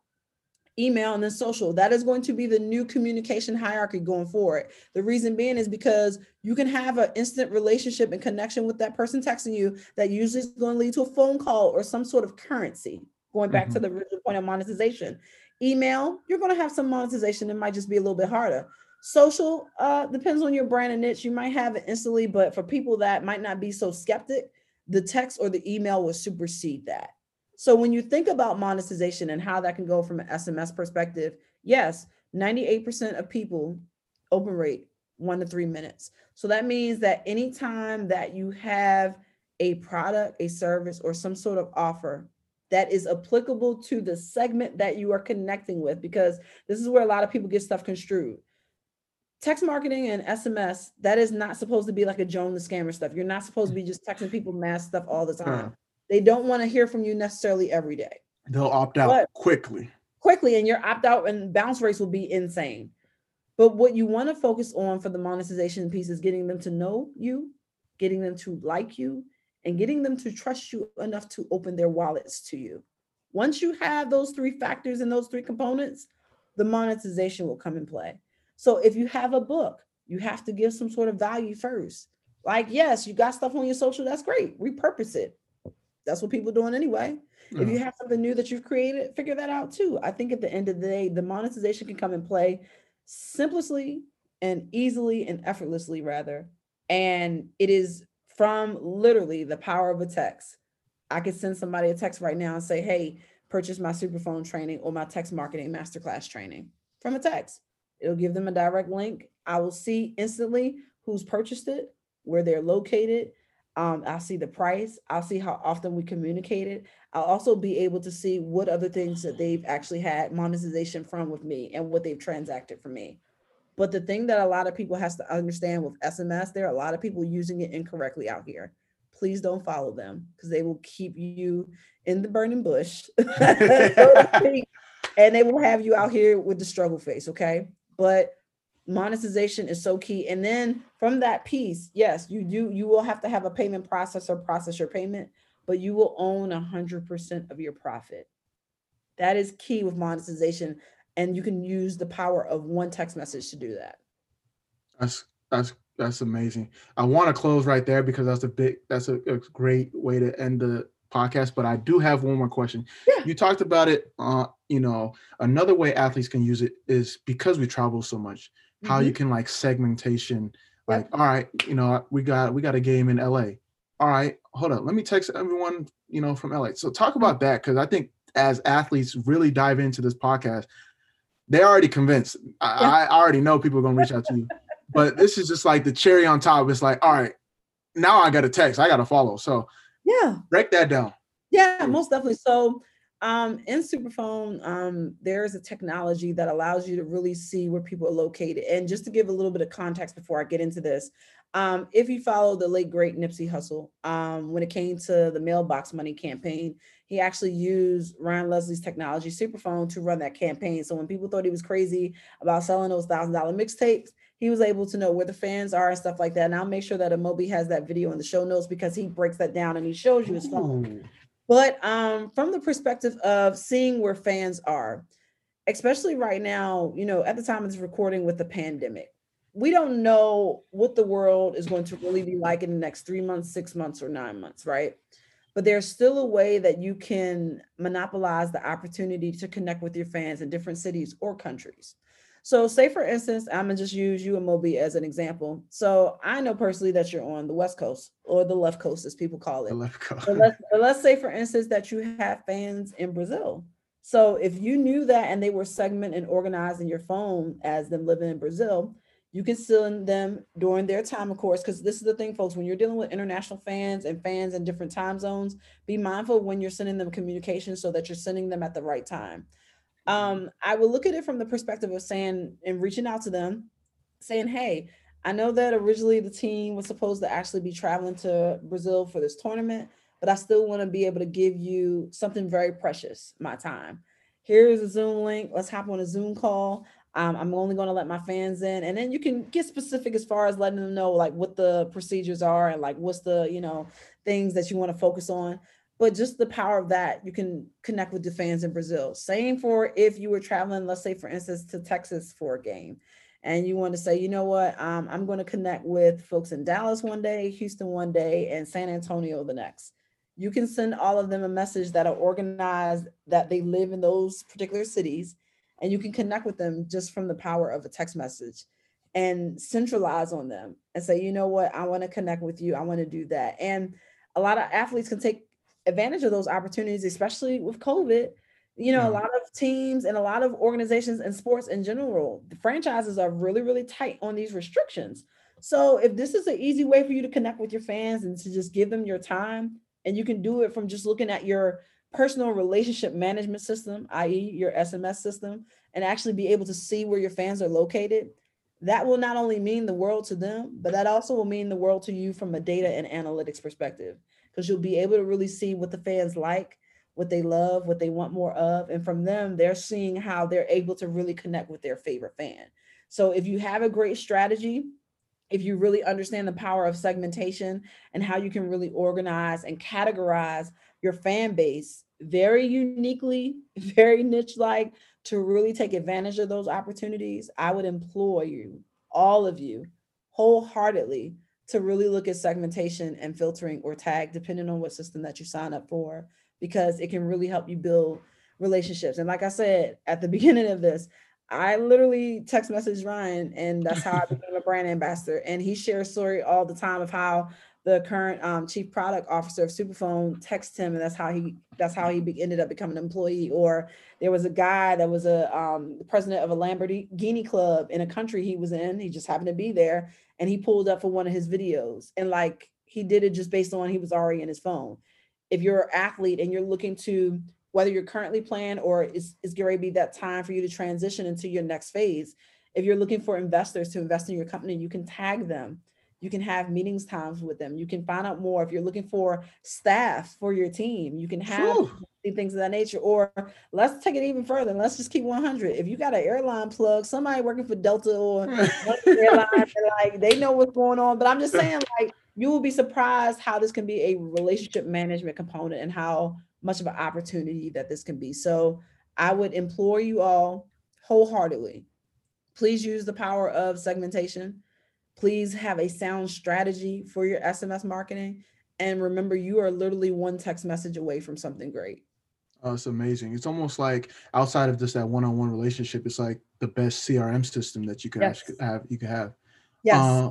email, and then social. That is going to be the new communication hierarchy going forward. The reason being is because you can have an instant relationship and connection with that person texting you that usually is going to lead to a phone call or some sort of currency. Going back to mm-hmm. the original point of monetization. Email, you're going to have some monetization. It might just be a little bit harder. Social uh, depends on your brand and niche. You might have it instantly, but for people that might not be so skeptic, the text or the email will supersede that. So when you think about monetization and how that can go from an SMS perspective, yes, 98% of people open rate one to three minutes. So that means that anytime that you have a product, a service, or some sort of offer that is applicable to the segment that you are connecting with, because this is where a lot of people get stuff construed. Text marketing and SMS, that is not supposed to be like a Joan the scammer stuff. You're not supposed to be just texting people mass stuff all the time. They don't want to hear from you necessarily every day they'll opt out But- quickly. quickly and your opt out and bounce rates will be insane. But what you want to focus on for the monetization piece is getting them to know you, getting them to like you, and getting them to trust you enough to open their wallets to you. Once you have those three factors and those three components, the monetization will come in play. So if you have a book, you have to give some sort of value first. Like, yes, you got stuff on your social, that's great. Repurpose it. That's what people are doing anyway. If you mm-hmm. have something new that you've created, figure that out too. I think at the end of the day, the monetization can come in play simply and easily and effortlessly, rather. And it is from literally the power of a text. I could send somebody a text right now and say, hey, purchase my Superphone training or my text marketing masterclass training from a text. It'll give them a direct link. I will see instantly who's purchased it, where they're located. Um, I'll see the price. I'll see how often we communicated. I'll also be able to see what other things that they've actually had monetization from with me and what they've transacted for me. But the thing that a lot of people has to understand with SMS, there are a lot of people using it incorrectly out here. Please don't follow them because they will keep you in the burning bush, so to speak, and they will have you out here with the struggle face. Okay, but monetization is so key. And then from that piece, yes, you do. You will have to have a payment processor process your payment but you will own 100% of your profit. That is key with monetization. And you can use the power of one text message to do that. That's that's that's amazing. I want to close right there because that's a big that's a, a great way to end the podcast. But I do have one more question. Yeah. You talked about it. Uh, you know, another way athletes can use it is because we travel so much. How you can like segmentation. Like, all right, you know, we got we got a game in LA. All right, hold on. Let me text everyone, you know, from LA. So talk about that because I think as athletes really dive into this podcast, they're already convinced. I, I already know people are gonna reach out to you, but this is just like the cherry on top. It's like, all right, now I got a text, I got to follow. So Yeah. break that down. Yeah, most definitely. So Um, in Superphone, um, there is a technology that allows you to really see where people are located. And just to give a little bit of context before I get into this, um, if you follow the late great Nipsey Hussle, um, when it came to the mailbox money campaign, he actually used Ryan Leslie's technology, Superphone, to run that campaign. So when people thought he was crazy about selling those thousand dollar mixtapes, he was able to know where the fans are and stuff like that. And I'll make sure that Amobi has that video in the show notes because he breaks that down and he shows you his phone. But um, from the perspective of seeing where fans are, especially right now, you know, at the time of this recording with the pandemic, we don't know what the world is going to really be like in the next three months, six months, or nine months, right? But there's still a way that you can monopolize the opportunity to connect with your fans in different cities or countries. So, say for instance, I'm gonna just use you Amobi as an example. So, I know personally that you're on the West Coast or the left coast, as people call it. The left coast. But let's, but let's say, for instance, that you have fans in Brazil. So, if you knew that and they were segment and organized in your phone as them living in Brazil, you can send them during their time, of course, because this is the thing, folks. When you're dealing with international fans and fans in different time zones, be mindful when you're sending them communication so that you're sending them at the right time. Um, I will look at it from the perspective of saying and reaching out to them, saying, Hey, I know that originally the team was supposed to actually be traveling to Brazil for this tournament, but I still want to be able to give you something very precious, my time. Here's a Zoom link. Let's hop on a Zoom call. Um, I'm only going to let my fans in, and then you can get specific as far as letting them know like what the procedures are and like what's the you know things that you want to focus on. But just the power of that, you can connect with the fans in Brazil. Same for if you were traveling, let's say for instance, to Texas for a game, and you want to say, you know what, um, I'm going to connect with folks in Dallas one day, Houston one day, and San Antonio the next. You can send all of them a message that are organized that they live in those particular cities and you can connect with them just from the power of a text message and centralize on them and say, you know what, I want to connect with you. I want to do that. And a lot of athletes can take advantage of those opportunities, especially with COVID. You know, yeah. a lot of teams and a lot of organizations and sports in general, the franchises are really, really tight on these restrictions. So if this is an easy way for you to connect with your fans and to just give them your time, and you can do it from just looking at your personal relationship management system, i.e., your SMS system, and actually be able to see where your fans are located, that will not only mean the world to them, but that also will mean the world to you from a data and analytics perspective, because you'll be able to really see what the fans like, what they love, what they want more of. And from them, they're seeing how they're able to really connect with their favorite fan. So if you have a great strategy, if you really understand the power of segmentation and how you can really organize and categorize your fan base very uniquely, very niche like to really take advantage of those opportunities, I would implore you, all of you, wholeheartedly to really look at segmentation and filtering or tag, depending on what system that you sign up for, because it can really help you build relationships. And like I said at the beginning of this, I literally text message Ryan, and that's how I became a brand ambassador. And he shares story all the time of how the current um, chief product officer of Superphone texted him, and that's how he that's how he be, ended up becoming an employee. Or there was a guy that was a um, president of a Lamborghini club in a country he was in. He just happened to be there, and he pulled up for one of his videos, and like he did it just based on he was already in his phone. If you're an athlete and you're looking to whether you're currently playing or is is going to be that time for you to transition into your next phase. If you're looking for investors to invest in your company, you can tag them you can have meetings times with them. You can find out more if you're looking for staff for your team. You can have things of that nature. Or let's take it even further. Let's just keep 100. If you got an airline plug, somebody working for Delta or airline, like they know what's going on. But I'm just saying, like you will be surprised how this can be a relationship management component and how much of an opportunity that this can be. So I would implore you all wholeheartedly, please use the power of segmentation Please have a sound strategy for your SMS marketing. And remember, you are literally one text message away from something great. Oh, it's amazing. It's almost like outside of just that one-on-one relationship, it's like the best CRM system that you could yes. have. You could have. Yes. Uh,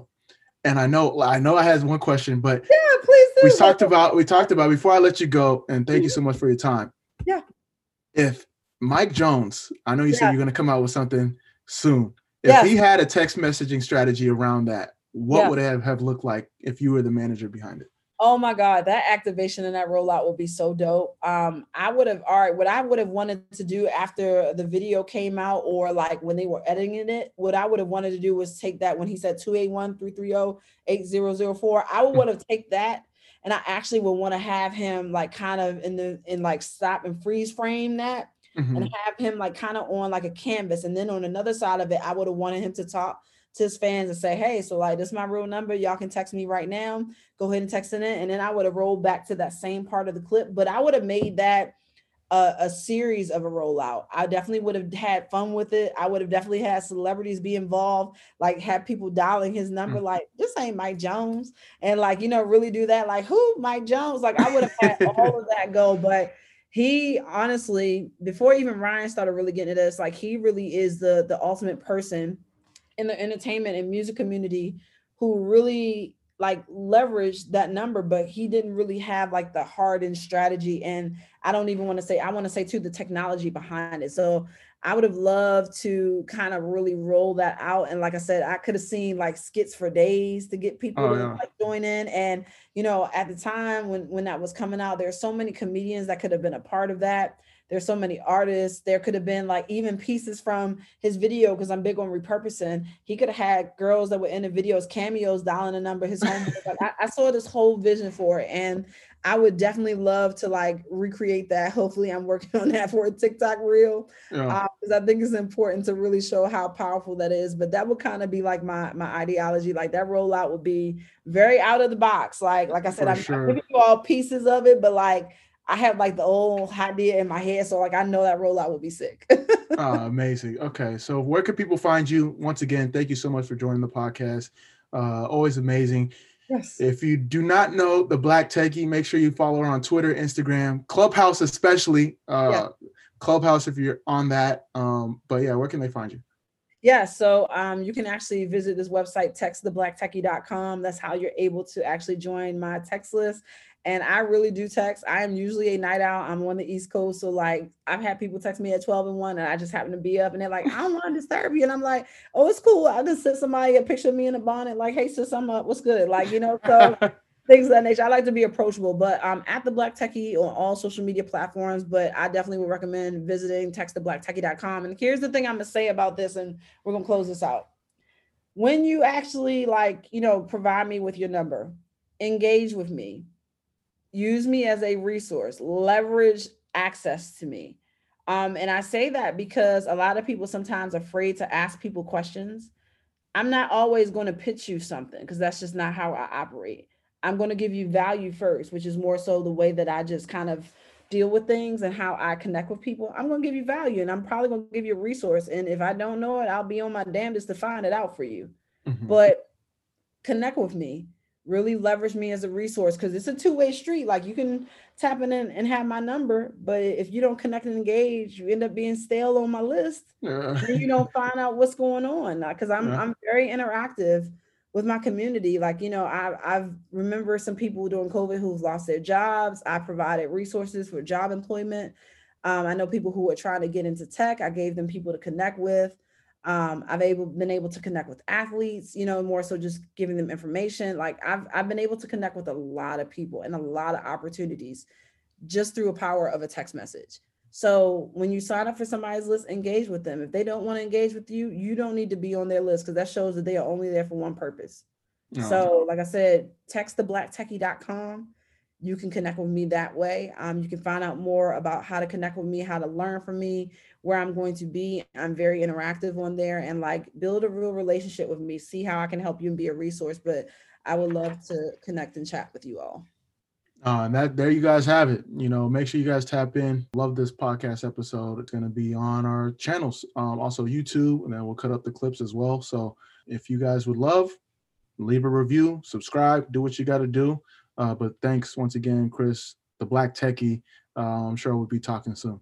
and I know, I know, I had one question, but yeah, please. Do. We talked about, we talked about before I let you go, and thank you so much for your time. Yeah. If Mike Jones, I know you yeah. said you're going to come out with something soon. If yes. he had a text messaging strategy around that, what yeah. would it have, have looked like if you were the manager behind it? Oh my God, that activation and that rollout will be so dope. Um, I would have all right, what I would have wanted to do after the video came out or like when they were editing it, what I would have wanted to do was take that when he said 281-330-8004. I would want to take that and I actually would want to have him like kind of in the in like stop and freeze frame that mm-hmm. and have him like kind of on like a canvas. And then on another side of it, I would have wanted him to talk to his fans and say, hey, so like this is my real number. Y'all can text me right now. Go ahead and text it in. And then I would have rolled back to that same part of the clip, but I would have made that a, a, series of a rollout. I definitely would have had fun with it. I would have definitely had celebrities be involved, like have people dialing his number, mm-hmm. like this ain't Mike Jones, and like you know really do that, like who Mike Jones. Like I would have had all of that go, but he honestly, before even Ryan started really getting into this, like he really is the the ultimate person in the entertainment and music community who really like leveraged that number, but he didn't really have like the hardened strategy. And I don't even want to say, I want to say too, the technology behind it. So I would have loved to kind of really roll that out. And like I said, I could have seen like skits for days to get people oh, to yeah. like join in. And you know, at the time when when that was coming out, there's so many comedians that could have been a part of that. There's so many artists. There could have been like even pieces from his video because I'm big on repurposing. He could have had girls that were in the videos, cameos, dialing a number. His home. I, I saw this whole vision for it, and I would definitely love to like recreate that. Hopefully, I'm working on that for a TikTok reel because yeah. uh, I think it's important to really show how powerful that is. But that would kind of be like my my ideology. Like that rollout would be very out of the box. Like like I said, for I'm, sure. I'm giving you all pieces of it, but like I have like the old idea in my head, so like I know that rollout will be sick. oh, amazing. Okay, so where can people find you? Once again, thank you so much for joining the podcast. Uh, always amazing. Yes. If you do not know the Black Techie, make sure you follow her on Twitter, Instagram, Clubhouse, especially. Uh, yeah. Clubhouse if you're on that. Um, but yeah, where can they find you? Yeah, so um, you can actually visit this website, texttheblacktechie.com. That's how you're able to actually join my text list and I really do text. I am usually a night out. I'm on the East Coast. So like I've had people text me at 12 and 1 and I just happen to be up and they're like, I don't want to disturb you. And I'm like, oh, it's cool. I just sent somebody a picture of me in a bonnet, like, hey sis, I'm up. What's good? Like, you know, so things of that nature. I like to be approachable, but I'm at the Black Techie on all social media platforms. But I definitely would recommend visiting texttheblacktechie.com. And here's the thing I'm gonna say about this, and we're gonna close this out. When you actually like, you know, provide me with your number, engage with me use me as a resource, leverage access to me. Um, and I say that because a lot of people sometimes afraid to ask people questions. I'm not always going to pitch you something because that's just not how I operate. I'm going to give you value first, which is more so the way that I just kind of deal with things and how I connect with people. I'm going to give you value and I'm probably going to give you a resource. And if I don't know it, I'll be on my damnedest to find it out for you. Mm-hmm. But connect with me really leverage me as a resource because it's a two-way street. Like you can tap in and have my number but if you don't connect and engage you end up being stale on my list. Yeah. you don't find out what's going on because i'm yeah. i'm very interactive with my community. Like you know i i've remember some people during covid who've lost their jobs. I provided resources for job employment. Um, i know people who are trying to get into tech. I gave them people to connect with um, I've able been able to connect with athletes, you know, more so just giving them information. Like I've I've been able to connect with a lot of people and a lot of opportunities just through a power of a text message. So when you sign up for somebody's list, engage with them. If they don't want to engage with you, you don't need to be on their list because that shows that they are only there for one purpose. So, like I said, text theblacktechie.com you can connect with me that way. Um, you can find out more about how to connect with me, how to learn from me, where I'm going to be. I'm very interactive on there and like build a real relationship with me, see how I can help you and be a resource. But I would love to connect and chat with you all. Uh, and that there you guys have it. You know, make sure you guys tap in. Love this podcast episode. It's going to be on our channels, um, also YouTube, and then we'll cut up the clips as well. So if you guys would love, leave a review, subscribe, do what you got to do. Uh, but thanks once again, Kris, the Black Techie. Uh, I'm sure we'll be talking soon.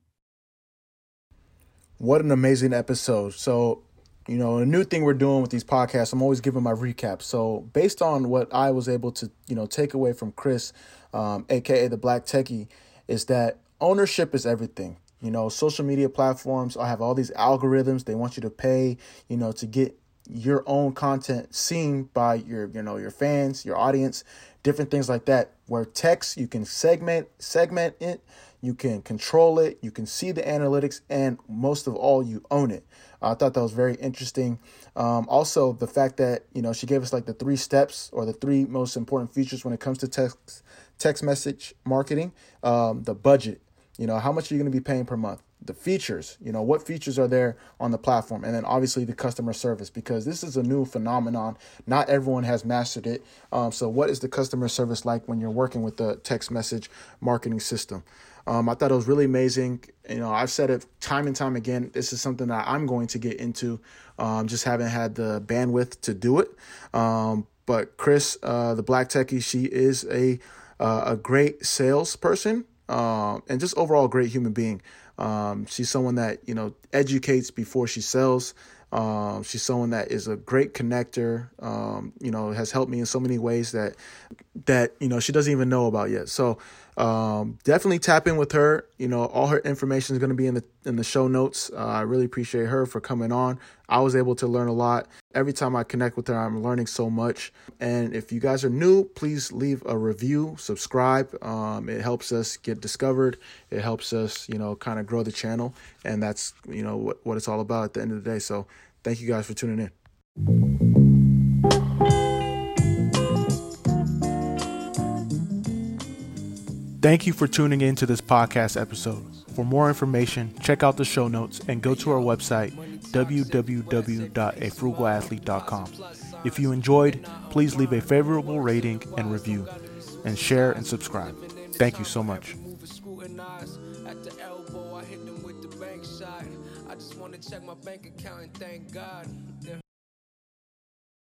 What an amazing episode. So, you know, a new thing we're doing with these podcasts, I'm always giving my recap. So, based on what I was able to, you know, take away from Kris, um, aka the Black Techie, is that ownership is everything. You know, social media platforms I have all these algorithms. They want you to pay, you know, to get your own content seen by your, you know, your fans, your audience different things like that. Where text, you can segment segment it, you can control it, you can see the analytics, and most of all, you own it. I thought that was very interesting. Um, also, the fact that you know she gave us like the three steps or the three most important features when it comes to text text message marketing. Um, the budget, you know, how much are you going to be paying per month? The features, you know, what features are there on the platform, and then obviously the customer service because this is a new phenomenon. Not everyone has mastered it. Um, so, what is the customer service like when you're working with the text message marketing system? Um, I thought it was really amazing. You know, I've said it time and time again. This is something that I'm going to get into. Um, just haven't had the bandwidth to do it. Um, but Kris, uh, the Black Techie, she is a uh, a great salesperson uh, and just overall great human being. Um, she's someone that you know educates before she sells. Um, she's someone that is a great connector. Um, you know, has helped me in so many ways that that you know she doesn't even know about yet. So um, definitely tap in with her. You know, all her information is going to be in the in the show notes. Uh, I really appreciate her for coming on. I was able to learn a lot. Every time I connect with her, I'm learning so much. And if you guys are new, please leave a review, subscribe. Um, it helps us get discovered. It helps us, you know, kind of grow the channel. And that's, you know, what, what it's all about at the end of the day. So thank you guys for tuning in. Thank you for tuning in to this podcast episode. For more information, check out the show notes and go to our website, www.afrugalathlete.com. If you enjoyed, please leave a favorable rating and review, and share and subscribe. Thank you so much. check my bank account and thank God.